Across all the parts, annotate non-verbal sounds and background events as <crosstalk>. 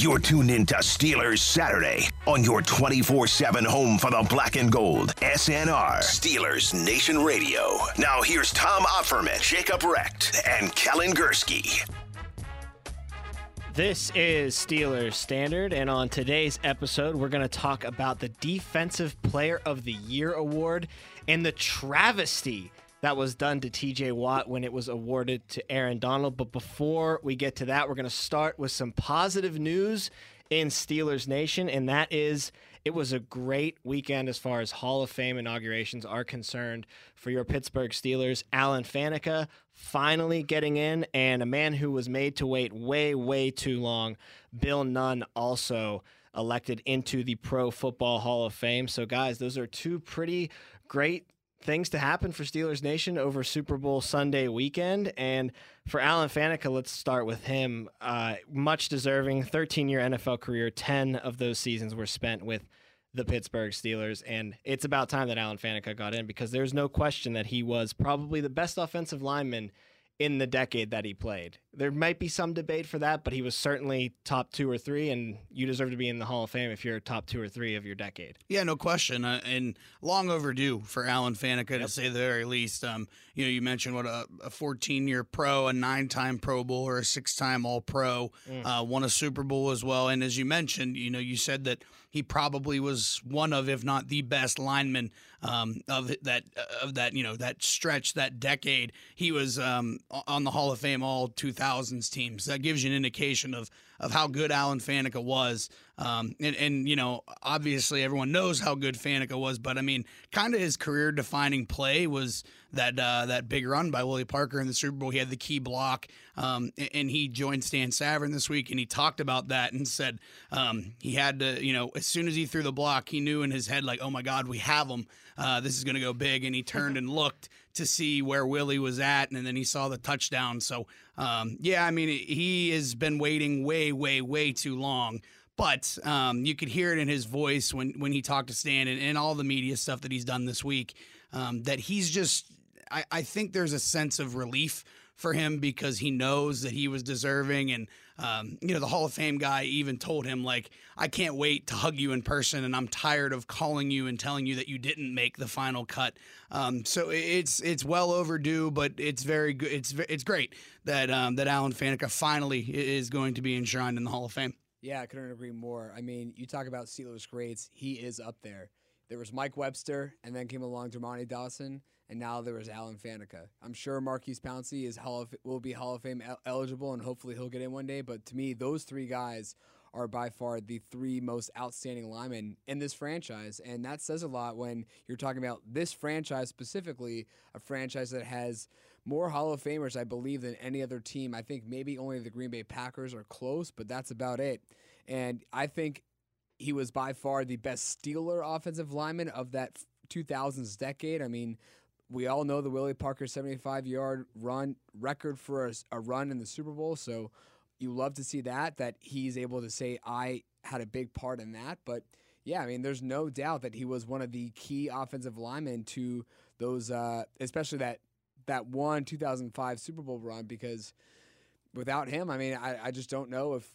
You're tuned in to Steelers Saturday on your 24 7 home for the black and gold. SNR, Steelers Nation Radio. Now here's Tom Opferman, Jacob Recht, and Kellen Gursky. This is Steelers Standard, and on today's episode, we're going to talk about the Defensive Player of the Year award and the travesty that was done to TJ Watt when it was awarded to Aaron Donald. But before we get to that, we're going to start with some positive news in Steelers Nation, and that is it was a great weekend as far as Hall of Fame inaugurations are concerned for your Pittsburgh Steelers. Alan Faneca finally getting in, and a man who was made to wait way, way too long, Bill Nunn, also elected into the Pro Football Hall of Fame. So, guys, those are two pretty great things to happen for Steelers Nation over Super Bowl Sunday weekend. And for Alan Faneca, let's start with him. Uh, much deserving, 13 year NFL career, 10 of those seasons were spent with the Pittsburgh Steelers. And it's about time that Alan Faneca got in because there's no question that he was probably the best offensive lineman in the decade that he played. There might be some debate for that, but he was certainly top two or three, and you deserve to be in the Hall of Fame if you're top two or three of your decade. Yeah, no question, uh, and long overdue for Alan Faneca yep. to say the very least. Um, you know, you mentioned what a, a 14-year pro, a nine-time Pro Bowler, a six-time All-Pro, mm. uh, won a Super Bowl as well. And as you mentioned, you know, you said that he probably was one of, if not the best lineman um, of that of that you know that stretch that decade. He was um, on the Hall of Fame All 2000s teams. That gives you an indication of of how good Alan Faneca was. Um, and, and, you know, obviously everyone knows how good Faneca was, but I mean, kind of his career defining play was that uh, that big run by Willie Parker in the Super Bowl. He had the key block, um, and, he joined Stan Savran this week, and he talked about that and said um, he had to, you know, as soon as he threw the block, he knew in his head like, oh my God, we have him. Uh, this is going to go big, and he turned and looked to see where Willie was at, and then he saw the touchdown. So, um, yeah, I mean, he has been waiting way, way, way too long. But um, you could hear it in his voice when, when he talked to Stan and, and all the media stuff that he's done this week um, that he's just, I, I think there's a sense of relief for him because he knows that he was deserving. And, um, you know, the Hall of Fame guy even told him, like, I can't wait to hug you in person. And I'm tired of calling you and telling you that you didn't make the final cut. Um, so it's it's well overdue, but it's very good. It's it's great that um, that Alan Faneca finally is going to be enshrined in the Hall of Fame. Yeah, I couldn't agree more. I mean, you talk about Steelers greats, he is up there. There was Mike Webster, and then came along Dermontti Dawson and now there was Alan Faneca. I'm sure Maurkice Pouncey is Hall of, will be Hall of Fame eligible, and hopefully he'll get in one day. But to me, those three guys are by far the three most outstanding linemen in this franchise, and that says a lot when you're talking about this franchise specifically, a franchise that has more Hall of Famers, I believe, than any other team. I think maybe only the Green Bay Packers are close, but that's about it. And I think he was by far the best Steeler offensive lineman of that 2000s decade. I mean, we all know the Willie Parker 75 yard run record for a, a, run in the Super Bowl. So you love to see that, that he's able to say, I had a big part in that. But yeah, I mean, there's no doubt that he was one of the key offensive linemen to those, uh, especially that, that one 2005 Super Bowl run, because without him, I mean, I, I just don't know if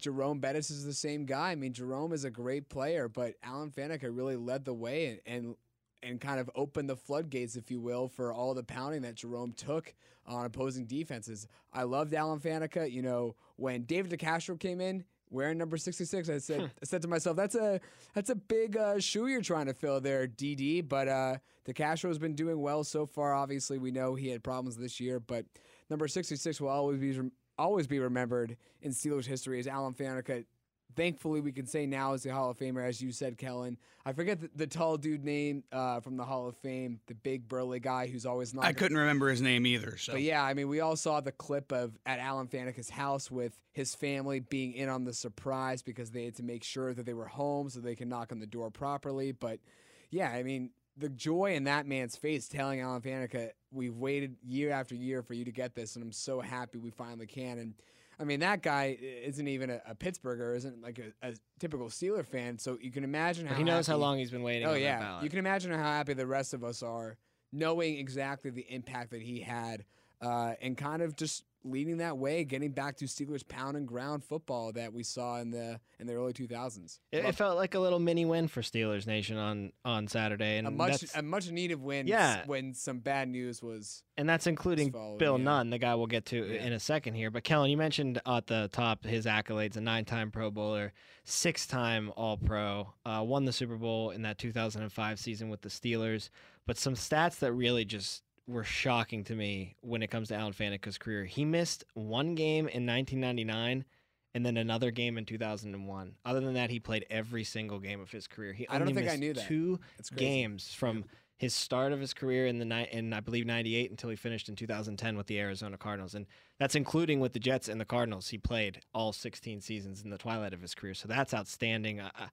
Jerome Bettis is the same guy. I mean, Jerome is a great player, but Alan Faneca really led the way and, and and kind of open the floodgates, if you will, for all the pounding that Jerome took on opposing defenses. I loved Alan Faneca. You know, when David DeCastro came in wearing number 66, I said, I said to myself, that's a that's a big uh, shoe you're trying to fill there, DD. But uh, DeCastro has been doing well so far. Obviously, we know he had problems this year, but number 66 will always be always be remembered in Steelers history as Alan Faneca thankfully we can say now is the Hall of Famer, as you said, Kellen. I forget the, the tall dude name uh, from the Hall of Fame, the big burly guy who's always not. I couldn't remember his name either. So. But yeah, I mean, we all saw the clip of at Alan Faneca's house with his family being in on the surprise because they had to make sure that they were home so they can knock on the door properly. But yeah, I mean, the joy in that man's face telling Alan Faneca, we've waited year after year for you to get this, and I'm so happy we finally can. And I mean, that guy isn't even a, a Pittsburgher, isn't like a, a, typical Steeler fan. So you can imagine how he knows happy, how long he's been waiting. Oh yeah, you can imagine how happy the rest of us are knowing exactly the impact that he had, uh, and kind of just leading that way, getting back to Steelers pound and ground football that we saw in the in the early 2000s. It, it felt like a little mini win for Steelers Nation on on Saturday, and a much a much needed win. Yeah. when some bad news was and that's including Bill yeah. Nunn, the guy we'll get to Yeah. in a second here. But Kellen, you mentioned at the top his accolades: a nine-time Pro Bowler, six-time All-Pro, uh, won the Super Bowl in that 2005 season with the Steelers. But some stats that really just were shocking to me when it comes to Alan Faneca's career. He missed one game in 1999 and then another game in 2001. Other than that, he played every single game of his career. He I don't only think I missed knew that. two games from his start of his career in the ni- in I believe 98 until he finished in 2010 with the Arizona Cardinals. And that's including with the Jets and the Cardinals. He played all 16 seasons in the twilight of his career. So that's outstanding. Uh, uh,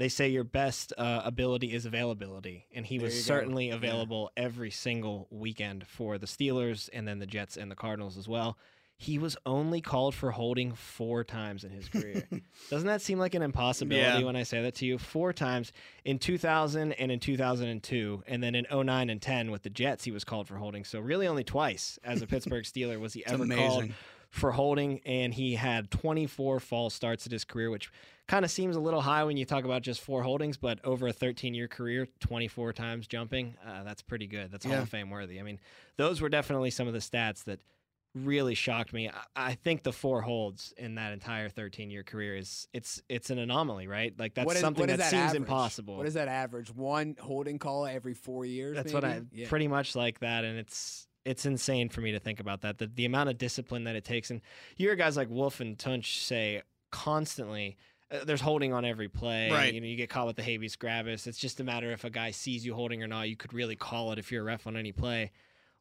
they say your best uh, ability is availability, and he There was you go. certainly Yeah. available every single weekend for the Steelers and then the Jets and the Cardinals as well. He was only called for holding four times in his career. <laughs> Doesn't that seem like an impossibility Yeah. when I say that to you? Four times in 2000 and in 2002, and then in 09 and 10 with the Jets, he was called for holding. So really, only twice as a <laughs> Pittsburgh Steeler was he ever called amazing. For holding, and he had 24 false starts at his career, which kind of seems a little high when you talk about just four holdings, but over a 13 year career, 24 times jumping, uh, that's pretty good. That's Hall of Fame worthy. I mean, those were definitely some of the stats that really shocked me. I, think the four holds in that entire 13 year career is it's it's an anomaly, right? Like that's What is- something that, that seems average? impossible. What is that average? One holding call every four years. That's what I? Yeah. pretty much like that, and it's it's insane for me to think about that. The the amount of discipline that it takes, and you hear guys like Wolf and Tunch say constantly. Uh, there's holding on every play. Right. You know, you get caught with the habeas gravis. It's just a matter if a guy sees you holding or not. You could really call it if you're a ref on any play.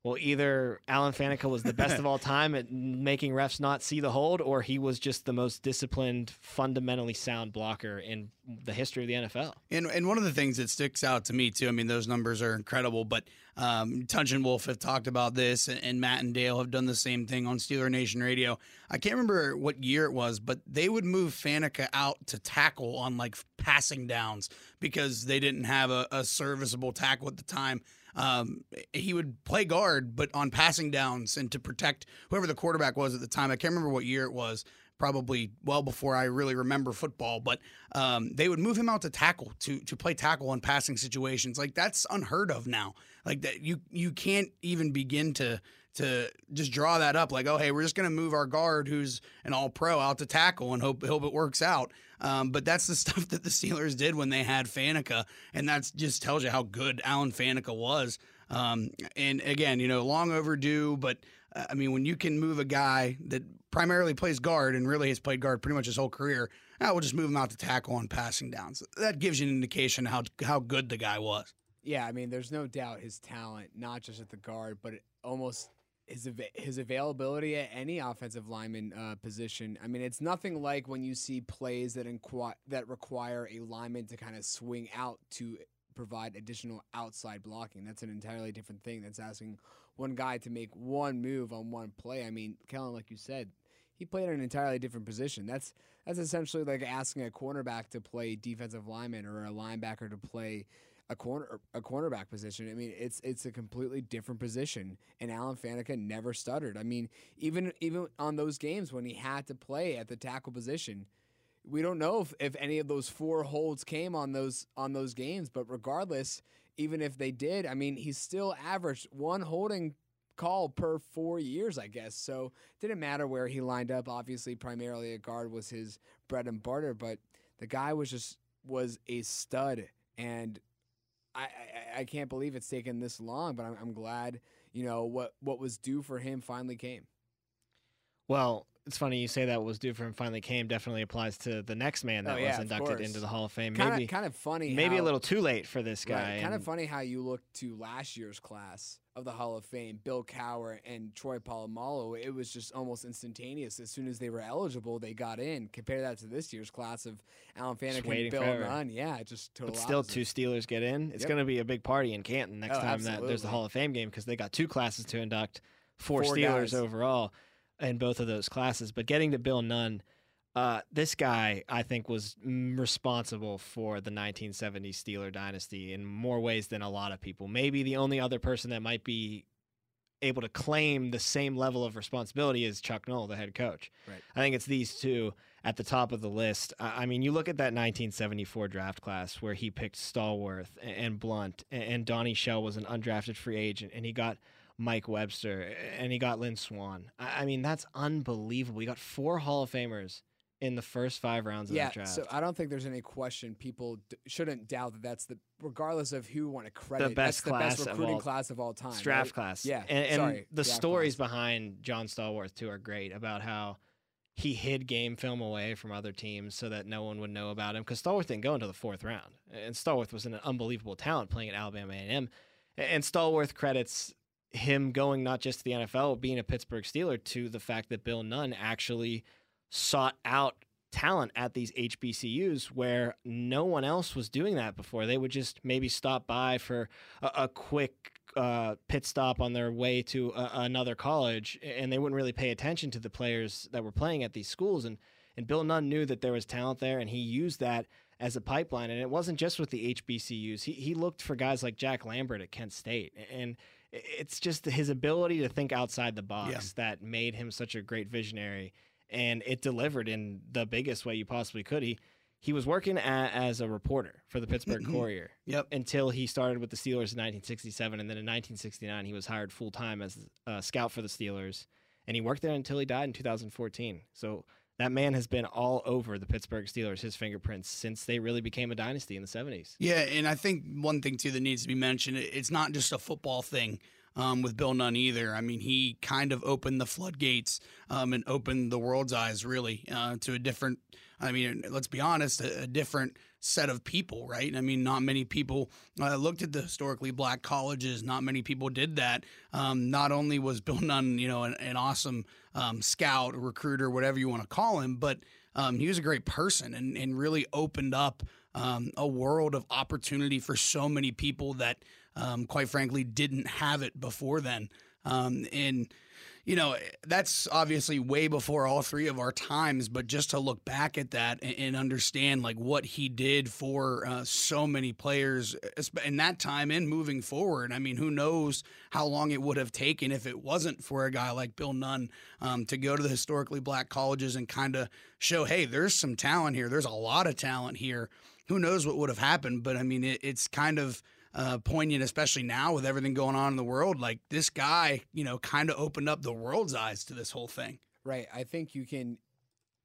Well, either Alan Faneca was the best of all <laughs> time at making refs not see the hold, or he was just the most disciplined, fundamentally sound blocker in the history of the NFL. And and one of the things that sticks out to me too, I mean, those numbers are incredible. But um, Tunch and Wolf have talked about this, and, and Matt and Dale have done the same thing on Steeler Nation Radio. I can't remember what year it was, but they would move Faneca out to tackle on like passing downs because they didn't have a, a serviceable tackle at the time. Um, he would play guard, but on passing downs and to protect whoever the quarterback was at the time. I can't remember what year it was. Probably well before I really remember football, but um, they would move him out to tackle to to play tackle in passing situations. Like that's unheard of now. Like that you you can't even begin to to just draw that up. Like oh hey we're just gonna move our guard who's an All Pro out to tackle and hope hope it works out. Um, but that's the <laughs> stuff that the Steelers did when they had Faneca, and that just tells you how good Alan Faneca was. Um, and again, you know, long overdue, but uh, I mean, when you can move a guy that primarily plays guard and really has played guard pretty much his whole career, we'll just move him out to tackle on passing downs. That gives you an indication how how good the guy was. Yeah, I mean, there's no doubt his talent, not just at the guard, but almost his ava- his availability at any offensive lineman uh, position. I mean, it's nothing like when you see plays that inqui- that require a lineman to kind of swing out to provide additional outside blocking. That's an entirely different thing. That's asking one guy to make one move on one play. I mean, Kellen, like you said, he played an entirely different position. That's that's essentially like asking a cornerback to play defensive lineman or a linebacker to play a corner a cornerback position. I mean, it's it's a completely different position. And Alan Faneca never stuttered. I mean, even even on those games when he had to play at the tackle position, we don't know if, if any of those four holds came on those on those games. But regardless, even if they did, I mean, he still averaged one holding call per four years, I guess. So didn't matter where he lined up. Obviously, primarily a guard was his bread and butter, but the guy was just was a stud, and I I, I can't believe it's taken this long. But I'm, I'm glad you know what what was due for him finally came. Well, it's funny you say that was due for him finally came. Definitely applies to the next man that Oh, yeah, was inducted into the Hall of Fame. Kind maybe of kind of funny. maybe a little too late for this guy. Right. Kind of funny how you look to last year's class of the Hall of Fame, Bill Cowher and Troy Polamalu. It was just almost instantaneous. As soon as they were eligible, they got in. Compare that to this year's class of Alan Faneca and Bill forever. Nunn. Yeah, it just total. But still, opposite. two Steelers get in. It's Yep. going to be a big party in Canton next Oh, time that there's the. Hall of Fame game because they got two classes to induct, four, Four Steelers guys. overall in both of those classes. But getting to Bill Nunn, uh, this guy I think was responsible for the 1970s Steeler dynasty in more ways than a lot of people. Maybe the only other person that might be able to claim the same level of responsibility as Chuck Noll, the head coach. Right. I think it's these two at the top of the list. I I mean, you look at that 1974 draft class where he picked Stallworth and Blunt, and Donnie Shell was an undrafted free agent, and he got Mike Webster, and he got Lynn Swann. I I mean, that's unbelievable. You got four Hall of Famers in the first five rounds of yeah, that draft. so I don't think there's any question. People d- shouldn't doubt that that's the, regardless of who want to credit, best that's the best class of recruiting all- class of all time. Draft right? class. Yeah, And, and sorry, the stories class. behind John Stallworth, too, are great about how he hid game film away from other teams so that no one would know about him because Stallworth didn't go into the fourth round. And Stallworth was an unbelievable talent playing at Alabama A&M. And Stallworth credits him going not just to the NFL, being a Pittsburgh Steeler, to the fact that Bill Nunn actually sought out talent at these HBCUs where no one else was doing that before. They would just maybe stop by for a, a quick uh, pit stop on their way to a, another college, and they wouldn't really pay attention to the players that were playing at these schools. And and Bill Nunn knew that there was talent there, and he used that as a pipeline. And it wasn't just with the HBCUs. He he looked for guys like Jack Lambert at Kent State, and it's just his ability to think outside the box that made him such a great visionary and it delivered in the biggest way you possibly could. He he was working a, as a reporter for the mm-hmm, Pittsburgh mm-hmm. Courier Yep. until he started with the Steelers in 1967, and then in 1969 he was hired full time as a scout for the Steelers, and he worked there until he died in 2014. So that man has been all over the Pittsburgh Steelers, his fingerprints since they really became a dynasty in the 70s. Yeah, and I think one thing too that needs to be mentioned, it's not just a football thing um, with Bill Nunn either. I mean, he kind of opened the floodgates um, and opened the world's eyes really uh, to a different. I mean, let's be honest, a, a different set of people, right? I mean, not many people uh, looked at the historically black colleges. Not many people did that. Um, not only was Bill <laughs> Nunn, you know, an, an awesome um, scout, recruiter, whatever you want to call him, but um, he was a great person and, and really opened up um, a world of opportunity for so many people that, um, quite frankly, didn't have it before then. Um, and you know, that's obviously way before all three of our times, but just to look back at that and, and understand like what he did for uh, so many players in that time and moving forward. I mean, who knows how long it would have taken if it wasn't for a guy like Bill Nunn um, to go to the historically black colleges and kind of show, hey, there's some talent here. There's a lot of talent here. Who knows what would have happened? But I mean, it, it's kind of uh, poignant, especially now with everything going on in the world. Like this guy, you know, kind of opened up the world's eyes to this whole thing. Right. I think you can,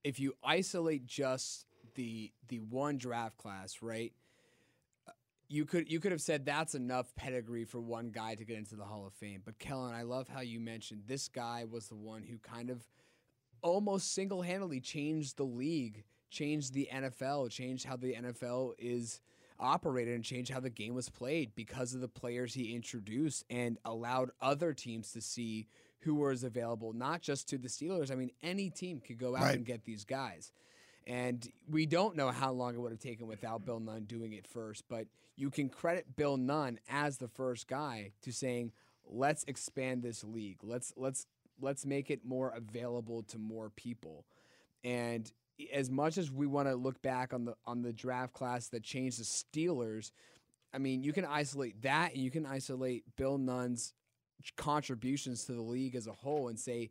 if you isolate just the the one draft class, right? uh, You could you could have said that's enough pedigree for one guy to get into the Hall of Fame. But Kellen, I love how you mentioned this guy was the one who kind of almost single handedly changed the league, changed the NFL, changed how the NFL is operated, and changed how the game was played because of the players he introduced and allowed other teams to see who was available, not just to the Steelers. I mean, any team could go out Right. and get these guys. And we don't know how long it would have taken without Bill Nunn doing it first, but you can credit Bill Nunn as the first guy to saying, "Let's expand this league. Let's let's let's make it more available to more people." And as much as we want to look back on the on the draft class that changed the Steelers, I mean, you can isolate that and you can isolate Bill Nunn's contributions to the league as a whole and say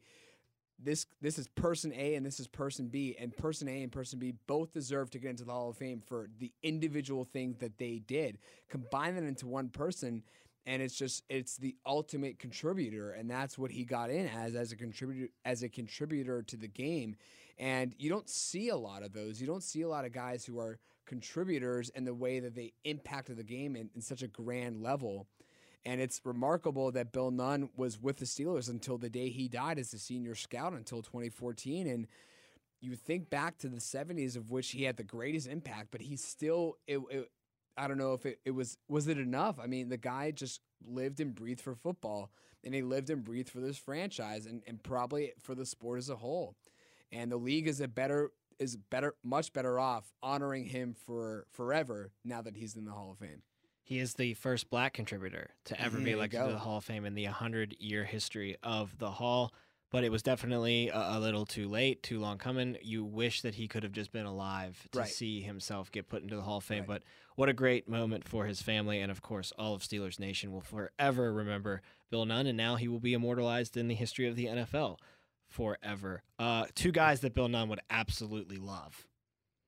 this this is person A and this is person B and person A and person B both deserve to get into the Hall of Fame for the individual things that they did. Combine that into one person and it's just it's the ultimate contributor and that's what he got in as as a contributor as a contributor to the game. And you don't see a lot of those. You don't see a lot of guys who are contributors in the way that they impacted the game in, in such a grand level. And it's remarkable that Bill Nunn was with the Steelers until the day he died as a senior scout until 2014. And you think back to the 70s, of which he had the greatest impact, but he still, it, it, I don't know if it, it was, was it enough? I mean, the guy just lived and breathed for football, and he lived and breathed for this franchise and, and probably for the sport as a whole. And the league is a better, is better, much better off honoring him for forever now that he's in the Hall of Fame. He is the first black contributor to ever There be elected to the Hall of Fame in the 100 year history of the Hall. but it was definitely a, a little too late, too long coming. You wish that he could have just been alive to Right. see himself get put into the Hall of Fame. Right. But what a great moment for his family, and of course, all of Steelers Nation will forever remember Bill Nunn, and now he will be immortalized in the history of the NFL forever. Uh, two guys that Bill Nunn would absolutely love.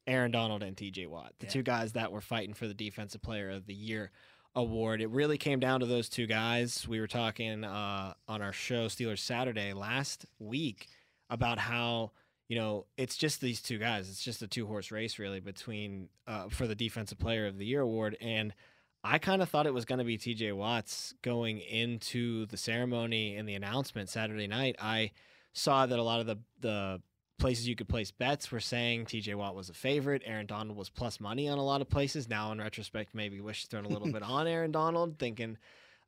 Aaron Donald and TJ Watt, the Yeah. two guys that were fighting for the Defensive Player of the Year award. It really came down to those two guys. We were talking uh, on our show Steelers Saturday last week about how you know it's just these two guys. It's just a two horse race really between uh, for the Defensive Player of the Year award and. I kind of thought it was going to be TJ Watts going into the ceremony and the announcement Saturday night. I saw that a lot of the the places you could place bets were saying TJ Watt was a favorite. Aaron Donald was plus money on a lot of places. Now, in retrospect, maybe wish thrown a little bit <laughs> on Aaron Donald, thinking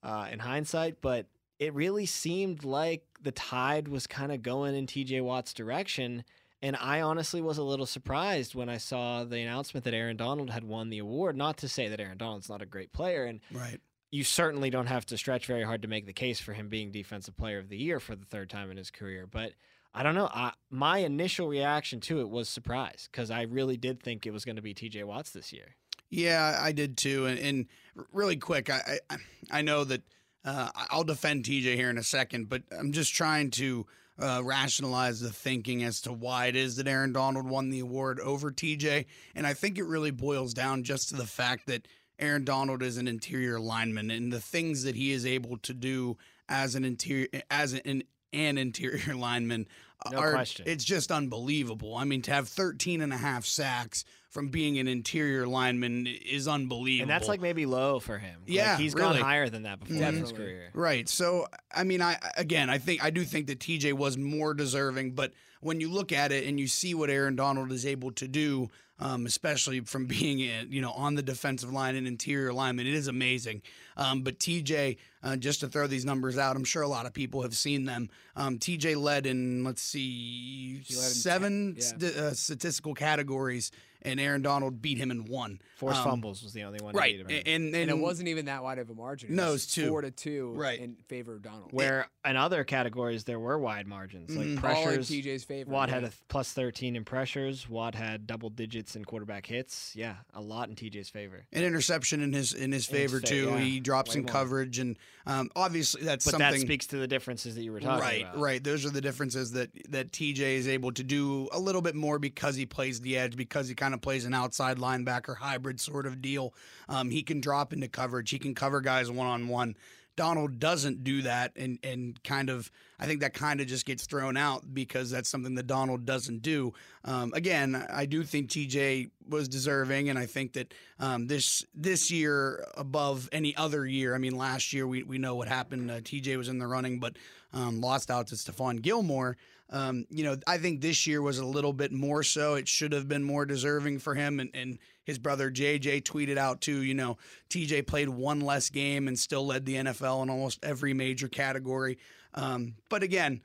uh, in hindsight, but it really seemed like the tide was kind of going in TJ Watt's direction. And I honestly was a little surprised when I saw the announcement that Aaron Donald had won the award. Not to say that Aaron Donald's not a great player, and Right. You certainly don't have to stretch very hard to make the case for him being defensive player of the year for the third time in his career. But I don't know. I, my initial reaction to it was surprise because I really did think it was going to be TJ Watts this year. Yeah, I did too. And, and really quick, I I, I know that uh, I'll defend TJ here in a second, but I'm just trying to uh, rationalize the thinking as to why it is that Aaron Donald won the award over TJ. And I think it really boils down just to the fact that Aaron Donald is an interior lineman and the things that he is able to do as an interior as an an interior <laughs> lineman uh, No are question. it's just unbelievable. I mean to have 13 and a half sacks from being an interior lineman is unbelievable. And that's like maybe low for him. Like, Yeah, he's really. gone higher than that before in his mm-hmm. career. Right. So, I mean, I again, I think I do think that TJ was more deserving, but when you look at it and you see what Aaron Donald is able to do, um, especially from <laughs> being, in, you know, on the defensive line and interior lineman, it is amazing. Um, but TJ, uh, just to throw these numbers out, I'm sure a lot of people have seen them. Um, TJ led in let's see, seven yeah. st- uh, statistical categories, and Aaron Donald beat him in one. Forced Um, fumbles was the only one. Right. beat him in. And, and, And it wasn't even that wide of a margin. It No, it's two. four to two Right. in favor of Donald. Where in other categories there were wide margins, like Mhm. All in pressures. TJ's favor. Watt had a th- plus 13 in pressures. Watt had double digits in quarterback hits. Yeah, a lot in TJ's favor. an interception in his in his In his favor fa- too. yeah, He drops way in more. coverage, and um, obviously that's But something. that speaks to the differences that you were talking right, about. Right, right. Those are the differences that that TJ is able to do a little bit more because he plays the edge, because he kind of plays an outside linebacker hybrid sort of deal. Um, he can drop into coverage. He can cover guys one on one. Donald doesn't do that, and and kind of I think that kind of just gets thrown out because that's something that Donald doesn't do. Um, again, I do think TJ was deserving, and I think that um, this this year above any other year. I mean, last year we we know what happened. Uh, TJ was in the running, but um, lost out to Stephon Gilmore. Um, you know, I think this year was a little bit more so. It should have been more deserving for him, and, and his brother JJ tweeted out too. You know, TJ played one less game and still led the NFL in almost every major category. Um, but again,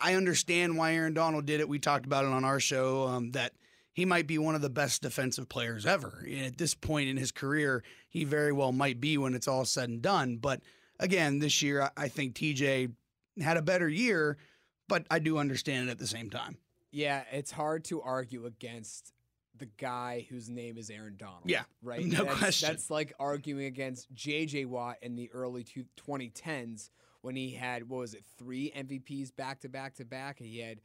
I understand why Aaron Donald did it. We talked about it on our show um, that he might be one of the best defensive players ever. And at this point in his career, he very well might be when it's all said and done. But again, this year, I- I think TJ had a better year, but I do understand it at the same time. Yeah, it's hard to argue against the guy whose name is Aaron Donald. Yeah, right. no that's, question. That's like arguing against J.J. Watt in the early two, 2010s when he had what was it, three MVPs back to back to back. He had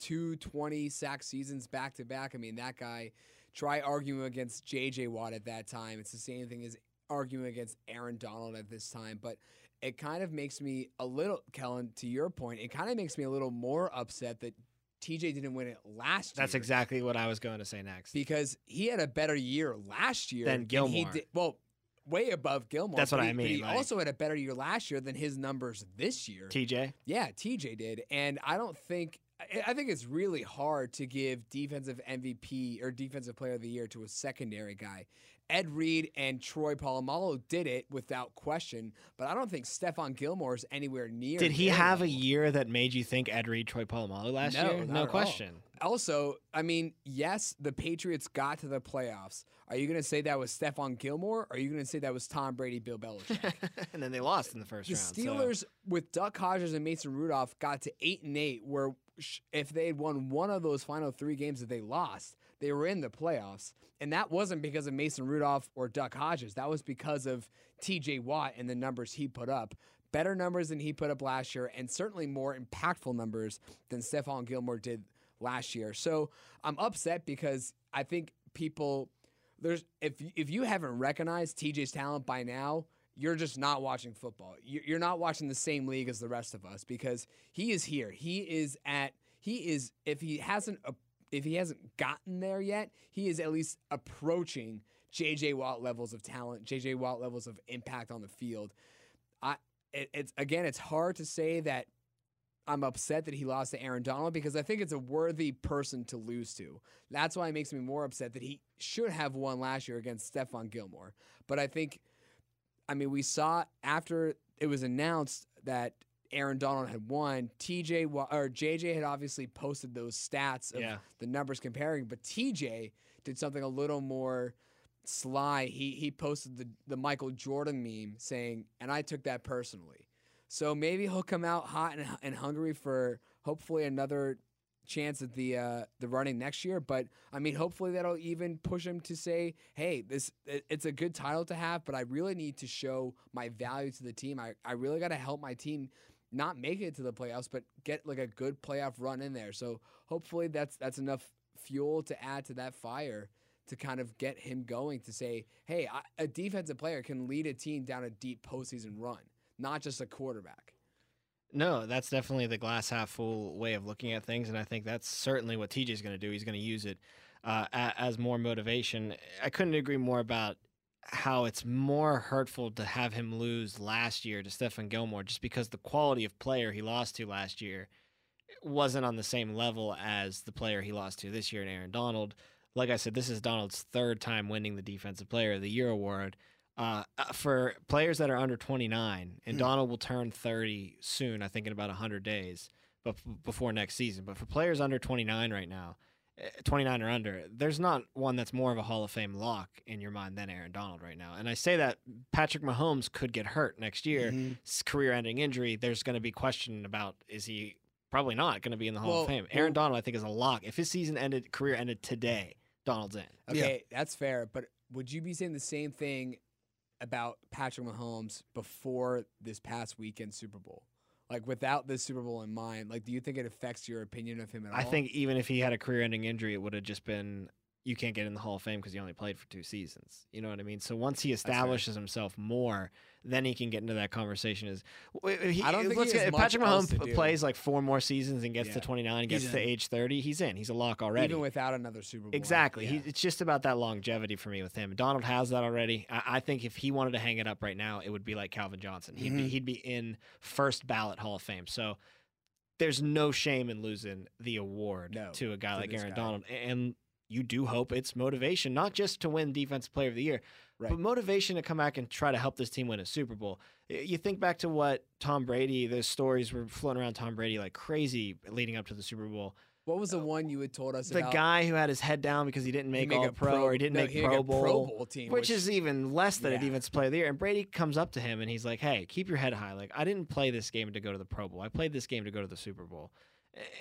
two 20 sack seasons back to back. I mean, that guy. Try arguing against J.J. Watt at that time. It's the same thing as arguing against Aaron Donald at this time, but it kind of makes me a little, Kellen, to your point, it kind of makes me a little more upset that TJ didn't win it last year. That's exactly what I was going to say next. because he had a better year last year Than Gilmore. did, well, way above Gilmore. That's what I he- but mean, He like- also had a better year last year than his numbers this year. TJ, yeah, TJ did, and I don't think. I- I think it's really hard to give defensive MVP or defensive player of the year to a secondary guy. Ed Reed and Troy Polamalu did it without question, but I don't think Stephon Gilmore is anywhere near. did he have a year that made you think Ed Reed, Troy Polamalu last No, year? No at all. question. also, I mean, yes, the Patriots got to the playoffs. Are you going to say that was Stephon Gilmore? Or are you going to say that was Tom Brady, Bill Belichick? <laughs> and then they lost in the first the round. so- Steelers with Duck Hodges and Mason Rudolph got to eight and eight. Where if they had won one of those final three games that they lost, they were in the playoffs. And that wasn't because of Mason Rudolph or Duck Hodges. That was because of T.J. Watt and the numbers he put up. Better numbers than he put up last year, and certainly more impactful numbers than Stephon Gilmore did last year. So I'm upset because I think people there's if if you haven't recognized TJ's talent by now, you're just not watching football. You- You're not watching the same league as the rest of us because he is here. He is at he is if he hasn't if he hasn't gotten there yet, he is at least approaching JJ Watt levels of talent, JJ Watt levels of impact on the field. I it, it's again, it's hard to say that I'm upset that he lost to Aaron Donald because I think it's a worthy person to lose to. That's why it makes me more upset that he should have won last year against Stephon Gilmore. But I think, I mean, we saw after it was announced that Aaron Donald had won, TJ or JJ had obviously posted those stats of Yeah. the numbers comparing, but TJ did something a little more sly. He he posted the the Michael Jordan meme saying, and I took that personally. So maybe he'll come out hot and, and hungry for hopefully another chance at the uh, the running next year. But I mean, hopefully that'll even push him to say, "Hey, this it, it's a good title to have, but I really need to show my value to the team. I, I really got to help my team not make it to the playoffs, but get like a good playoff run in there. So hopefully that's that's enough fuel to add to that fire." To kind of get him going to say, hey, I, a defensive player can lead a team down a deep postseason run, not just a quarterback. No, that's definitely the glass half full way of looking at things, and I think that's certainly what TJ's going to do. He's going to use it uh, as more motivation. I couldn't agree more about how it's more hurtful to have him lose last year to Stephon Gilmore, just because the quality of player he lost to last year wasn't on the same level as the player he lost to this year in Aaron Donald. Like I said, this is Donald's third time winning the Defensive Player of the Year award. Uh, uh, for players that are under 29, and Hmm. Donald will turn 30 soon, I think in about 100 days, but before next season. But for players under 29 right now, 29 or under, there's not one that's more of a Hall of Fame lock in your mind than Aaron Donald right now. And I say that Patrick Mahomes could get hurt next year, Mhm. career-ending injury. There's going to be question about is he probably not going to be in the Hall Well, of Fame. Aaron well- Donald, I think, is a lock. If his season ended, career ended today, Donald's in. Yeah. Okay, that's fair. But would you be saying the same thing about Patrick Mahomes before this past weekend Super Bowl? Like without this Super Bowl in mind, like do you think it affects your opinion of him at all? I think even if he had a career-ending injury, it would have just been you can't get in the Hall of Fame because he only played for two seasons. You know what I mean? So once he establishes himself more, then he can get into that conversation. Is he, I don't think let's get, if Patrick Mahomes plays like four more seasons and gets Yeah. to 29, gets to age 30, he's in. He's a lock already. even without another Super Bowl. Exactly. Yeah. He, it's just about that longevity for me with him. Donald has that already. I, I think if he wanted to hang it up right now, it would be like Calvin Johnson. He'd be Mhm. he'd be in first ballot Hall of Fame. So there's no shame in losing the award No, to a guy like Aaron guy. Donald. And you do hope it's motivation, not just to win Defensive Player of the Year, Right. but motivation to come back and try to help this team win a Super Bowl. You think back to what Tom Brady, those stories were floating around Tom Brady like crazy leading up to the Super Bowl What was the uh, one you had told us the about? guy who had his head down because he didn't make make all a pro, or he didn't no, make he pro, bowl, Pro Bowl team, which, is even less than a Yeah. defensive player of the year. And Brady comes up to him and he's like, "Hey, keep your head high. Like I didn't play this game to go to the Pro Bowl. I played this game to go to the Super Bowl."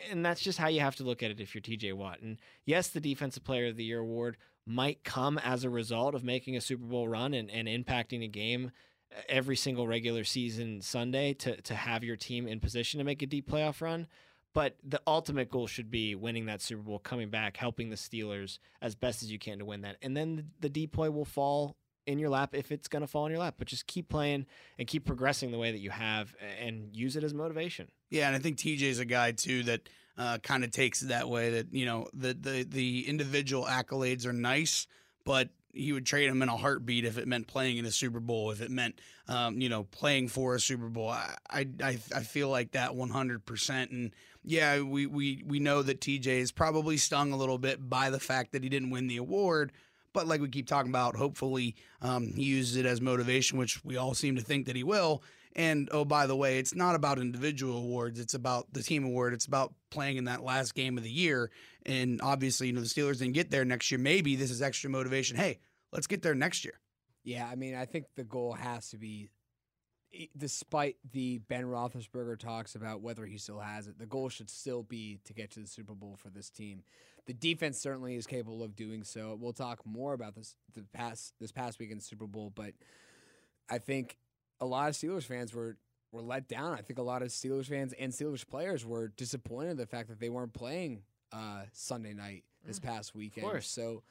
And that's just how you have to look at it if you're TJ Watt. And yes, the Defensive Player of the Year award might come as a result of making a Super Bowl run and, and impacting a game uh, every single regular season Sunday to, to have your team in position to make a deep playoff run. But the ultimate goal should be winning that Super Bowl, coming back, helping the Steelers as best as you can to win that. And then the, the DPOY will fall in your lap if it's going to fall in your lap. But just keep playing and keep progressing the way that you have and use it as motivation. Yeah, and I think TJ's a guy too that uh, kind of takes it that way. That you know the the the individual accolades are nice, but he would trade him in a heartbeat if it meant playing in a Super Bowl, if it meant um, you know playing for a Super Bowl. I I I feel like that one hundred percent. And yeah, we we we know that TJ is probably stung a little bit by the fact that he didn't win the award. But like we keep talking about, hopefully um, he uses it as motivation, which we all seem to think that he will. And oh, by the way, it's not about individual awards; it's about the team award. It's about playing in that last game of the year. And obviously, you know, the Steelers didn't get there next year. Maybe this is extra motivation. Hey, let's get there next year. Yeah, I mean, I think the goal has to be, despite the Ben Roethlisberger talks about whether he still has it, the goal should still be to get to the Super Bowl for this team. The defense certainly is capable of doing so. We'll talk more about this the past this past weekend's Super Bowl, but I think a lot of Steelers fans were were let down. I think a lot of Steelers fans and Steelers players were disappointed in the fact that they weren't playing uh, Sunday night this past weekend. course. So,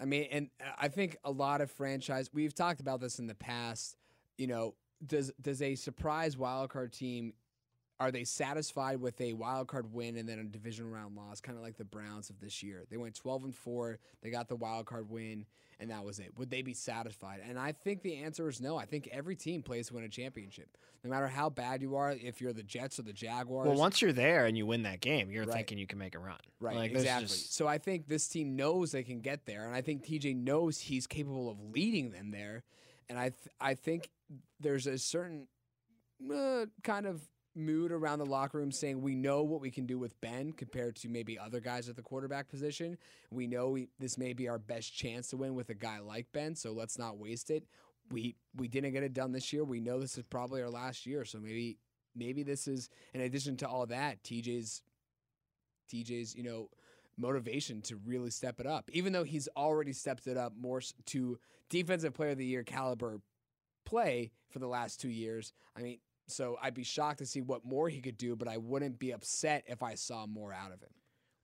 I mean, and I think a lot of franchise. We've talked about this in the past. You know, does does a surprise wild card team? Are they satisfied with a wild card win and then a division round loss, kind of like the Browns of this year? They went twelve and four. They got the wild card win, and that was it. Would they be satisfied? And I think the answer is no. I think every team plays to win a championship, no matter how bad you are. If you're the Jets or the Jaguars, Well, once you're there and you win that game, you're Right. thinking you can make a run. Right, Like, exactly. just- So I think this team knows they can get there, and I think TJ knows he's capable of leading them there. And I, th- I think there's a certain uh, kind of mood around the locker room saying we know what we can do with Ben compared to maybe other guys at the quarterback position. We know we, this may be our best chance to win with a guy like Ben, so let's not waste it. We we didn't get it done this year. We know this is probably our last year, so maybe maybe this is in addition to all that, TJ's TJ's, you know, motivation to really step it up. Even though he's already stepped it up more to defensive player of the year caliber play for the last 2 years. I mean, so I'd be shocked to see what more he could do, but I wouldn't be upset if I saw more out of him.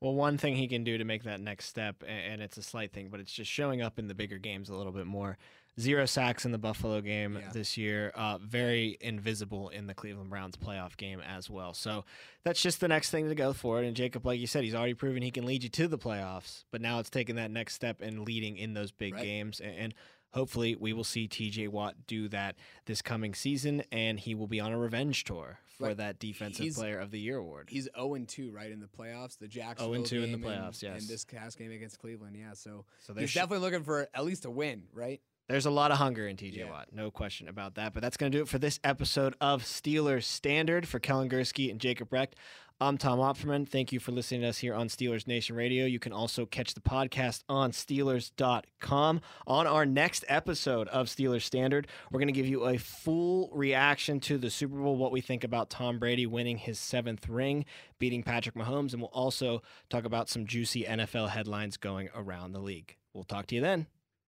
Well, one thing he can do to make that next step, and it's a slight thing, but it's just showing up in the bigger games a little bit more. Zero sacks in the Buffalo game Yeah. this year. Uh, very invisible in the Cleveland Browns playoff game as well. So that's just the next thing to go for it. And Jacob, like you said, he's already proven he can lead you to the playoffs. But now it's taking that next step and leading in those big Right. games. A- And hopefully we will see TJ Watt do that this coming season, and he will be on a revenge tour for Right. that Defensive He's- Player of the Year award. He's 0 and 2, right, in the playoffs. The Jacksonville 0 and 2 in the game and- playoffs, yes. And this past game against Cleveland, yeah. So, So he's there's definitely looking for at least a win, right? There's a lot of hunger in TJ Yeah. Watt, no question about that. But that's going to do it for this episode of Steelers Standard for Kellen Gursky and Jacob Recht. I'm Tom Opferman. Thank you for listening to us here on Steelers Nation Radio. You can also catch the podcast on Steelers.com. On our next episode of Steelers Standard, we're going to give you a full reaction to the Super Bowl, what we think about Tom Brady winning his seventh ring, beating Patrick Mahomes, and we'll also talk about some juicy NFL headlines going around the league. We'll talk to you then.